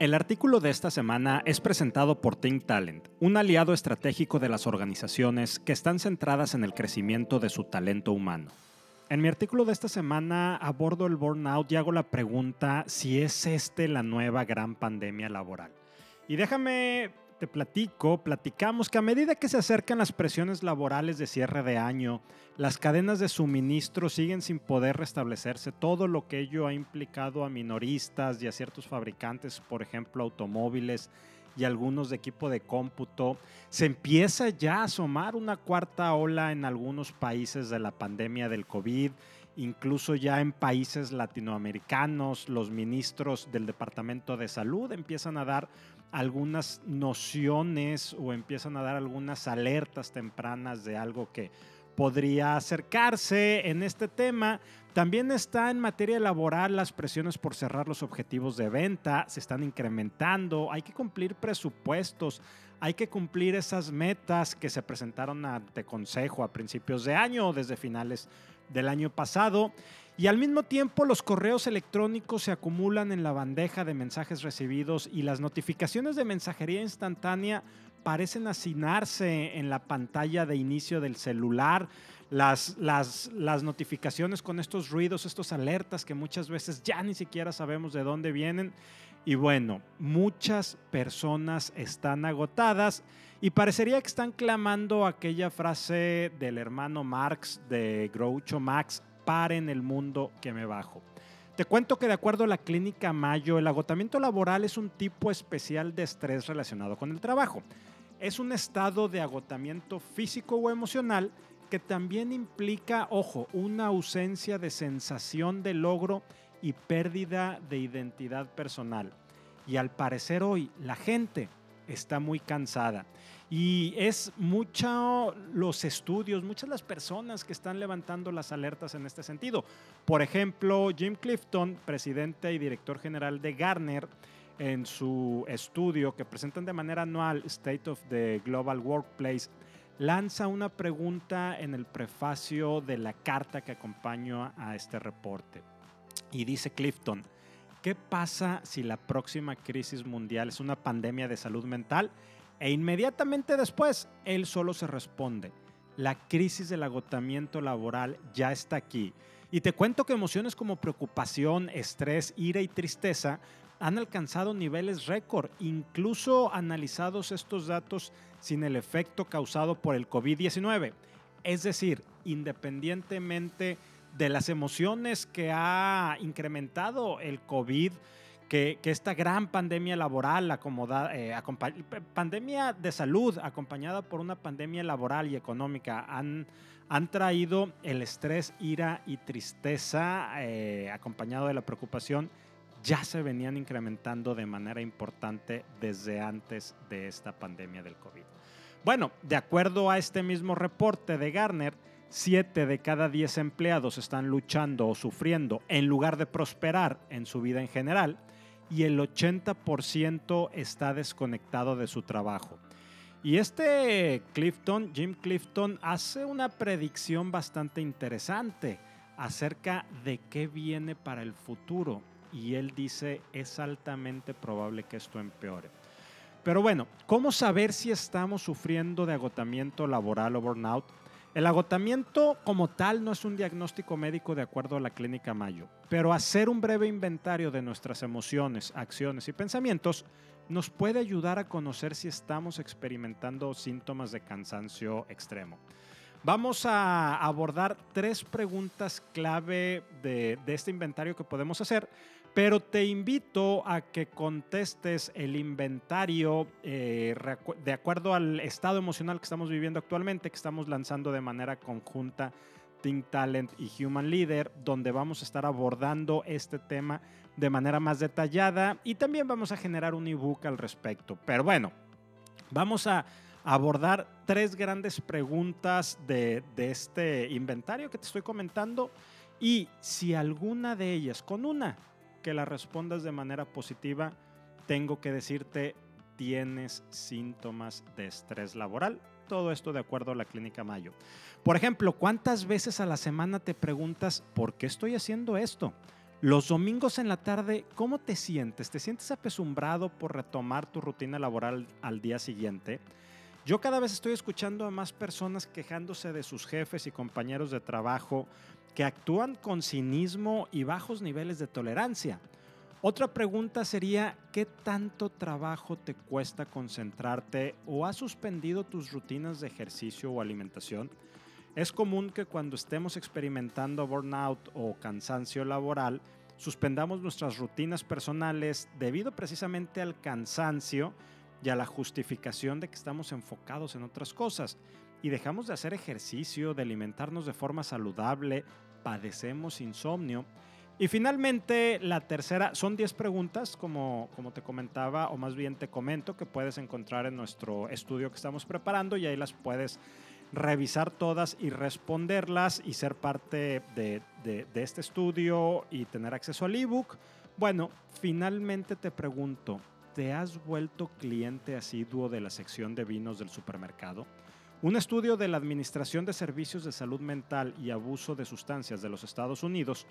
El artículo de esta semana es presentado por Think Talent, un aliado estratégico de las organizaciones que están centradas en el crecimiento de su talento humano. En mi artículo de esta semana abordo el burnout y hago la pregunta si es este la nueva gran pandemia laboral. Y déjame platico, platicamos que a medida que se acercan las presiones laborales de cierre de año, las cadenas de suministro siguen sin poder restablecerse, todo lo que ello ha implicado a minoristas y a ciertos fabricantes, por ejemplo, automóviles y algunos de equipo de cómputo, se empieza ya a asomar una cuarta ola en algunos países de la pandemia del COVID incluso ya en países latinoamericanos, los ministros del Departamento de Salud empiezan a dar algunas nociones o empiezan a dar algunas alertas tempranas de algo que podría acercarse en este tema. También está en materia laboral las presiones por cerrar los objetivos de venta, se están incrementando, hay que cumplir presupuestos, hay que cumplir esas metas que se presentaron ante Consejo a principios de año o desde finales del año pasado. Y al mismo tiempo los correos electrónicos se acumulan en la bandeja de mensajes recibidos y las notificaciones de mensajería instantánea parecen hacinarse en la pantalla de inicio del celular. Las, las, las, notificaciones con estos ruidos, estos alertas que muchas veces ya ni siquiera sabemos de dónde vienen. Y bueno, muchas personas están agotadas y parecería que están clamando aquella frase del hermano Marx de Groucho Max, paren el mundo que me bajo. Te cuento que de acuerdo a la clínica Mayo, el agotamiento laboral es un tipo especial de estrés relacionado con el trabajo. Es un estado de agotamiento físico o emocional que también implica, ojo, una ausencia de sensación de logro y pérdida de identidad personal. Y al parecer hoy la gente está muy cansada. Y es mucho los estudios, muchas las personas que están levantando las alertas en este sentido. Por ejemplo, Jim Clifton, presidente y director general de Garner, en su estudio que presentan de manera anual State of the Global Workplace, lanza una pregunta en el prefacio de la carta que acompaña a este reporte. Y dice Clifton, ¿qué pasa si la próxima crisis mundial es una pandemia de salud mental? E inmediatamente después, él solo se responde, la crisis del agotamiento laboral ya está aquí. Y te cuento que emociones como preocupación, estrés, ira y tristeza han alcanzado niveles récord, incluso analizados estos datos sin el efecto causado por el COVID-19. Es decir, independientemente de las emociones que ha incrementado el COVID, que, esta gran pandemia laboral, acomoda, eh, pandemia de salud acompañada por una pandemia laboral y económica, han, han traído el estrés, ira y tristeza eh, acompañado de la preocupación, ya se venían incrementando de manera importante desde antes de esta pandemia del COVID. Bueno, de acuerdo a este mismo reporte de Garner, 7 de cada 10 empleados están luchando o sufriendo en lugar de prosperar en su vida en general y el 80% está desconectado de su trabajo. Y este Clifton, Jim Clifton, hace una predicción bastante interesante acerca de qué viene para el futuro. Y él dice, es altamente probable que esto empeore. Pero bueno, ¿cómo saber si estamos sufriendo de agotamiento laboral o burnout? El agotamiento como tal no es un diagnóstico médico de acuerdo a la clínica Mayo, pero hacer un breve inventario de nuestras emociones, acciones y pensamientos nos puede ayudar a conocer si estamos experimentando síntomas de cansancio extremo. Vamos a abordar tres preguntas clave de, de este inventario que podemos hacer pero te invito a que contestes el inventario eh, de acuerdo al estado emocional que estamos viviendo actualmente, que estamos lanzando de manera conjunta Think Talent y Human Leader, donde vamos a estar abordando este tema de manera más detallada y también vamos a generar un ebook al respecto. Pero bueno, vamos a abordar tres grandes preguntas de, de este inventario que te estoy comentando y si alguna de ellas, con una, que la respondas de manera positiva, tengo que decirte, tienes síntomas de estrés laboral. Todo esto de acuerdo a la clínica Mayo. Por ejemplo, ¿cuántas veces a la semana te preguntas, ¿por qué estoy haciendo esto? Los domingos en la tarde, ¿cómo te sientes? ¿Te sientes apesumbrado por retomar tu rutina laboral al día siguiente? Yo cada vez estoy escuchando a más personas quejándose de sus jefes y compañeros de trabajo que actúan con cinismo y bajos niveles de tolerancia. Otra pregunta sería, ¿qué tanto trabajo te cuesta concentrarte o has suspendido tus rutinas de ejercicio o alimentación? Es común que cuando estemos experimentando burnout o cansancio laboral, suspendamos nuestras rutinas personales debido precisamente al cansancio y a la justificación de que estamos enfocados en otras cosas y dejamos de hacer ejercicio, de alimentarnos de forma saludable, padecemos insomnio y finalmente, la tercera, son 10 preguntas, como, como te comentaba, o más bien te comento, que puedes encontrar en nuestro estudio que estamos preparando y ahí las puedes revisar todas y responderlas y ser parte de, de, de este estudio y tener acceso al ebook. Bueno, finalmente te pregunto, ¿te has vuelto cliente asiduo de la sección de vinos del supermercado? Un estudio de la Administración de Servicios de Salud Mental y Abuso de Sustancias de los Estados Unidos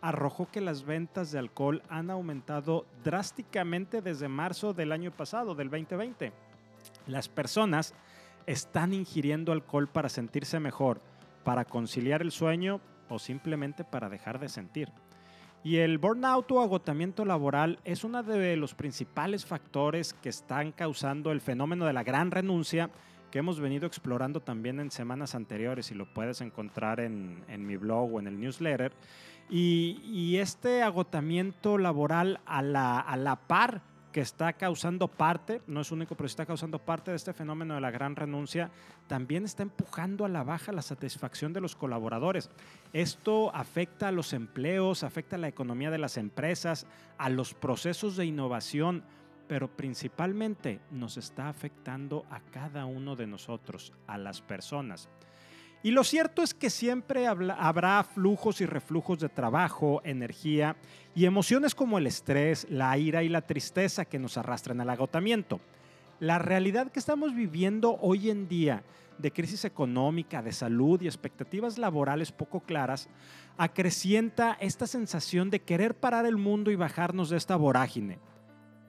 arrojó que las ventas de alcohol han aumentado drásticamente desde marzo del año pasado, del 2020. Las personas están ingiriendo alcohol para sentirse mejor, para conciliar el sueño o simplemente para dejar de sentir. Y el burnout o agotamiento laboral es uno de los principales factores que están causando el fenómeno de la gran renuncia que hemos venido explorando también en semanas anteriores y lo puedes encontrar en, en mi blog o en el newsletter. Y, este agotamiento laboral a la, a la par que está causando parte, no es único, pero está causando parte de este fenómeno de la gran renuncia, también está empujando a la baja la satisfacción de los colaboradores. Esto afecta a los empleos, afecta a la economía de las empresas, a los procesos de innovación, pero principalmente nos está afectando a cada uno de nosotros, a las personas. Y lo cierto es que siempre habrá flujos y reflujos de trabajo, energía y emociones como el estrés, la ira y la tristeza que nos arrastran al agotamiento. La realidad que estamos viviendo hoy en día de crisis económica, de salud y expectativas laborales poco claras, acrecienta esta sensación de querer parar el mundo y bajarnos de esta vorágine.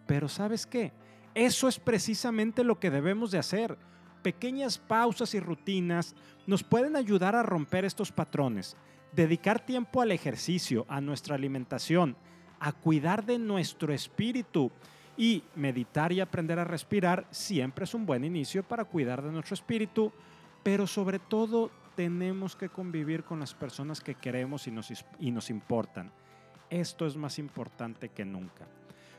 Pero ¿sabes qué? Eso es precisamente lo que debemos de hacer pequeñas pausas y rutinas nos pueden ayudar a romper estos patrones. Dedicar tiempo al ejercicio, a nuestra alimentación, a cuidar de nuestro espíritu y meditar y aprender a respirar siempre es un buen inicio para cuidar de nuestro espíritu, pero sobre todo tenemos que convivir con las personas que queremos y nos, y nos importan. Esto es más importante que nunca.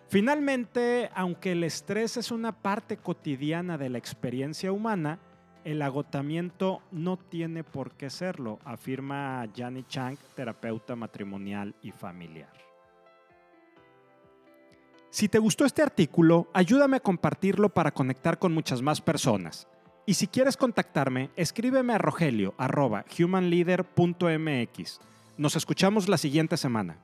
Finalmente, aunque el estrés es una parte cotidiana de la experiencia humana, el agotamiento no tiene por qué serlo, afirma Jani Chang, terapeuta matrimonial y familiar. Si te gustó este artículo, ayúdame a compartirlo para conectar con muchas más personas. Y si quieres contactarme, escríbeme a rogelio.humanleader.mx. Nos escuchamos la siguiente semana.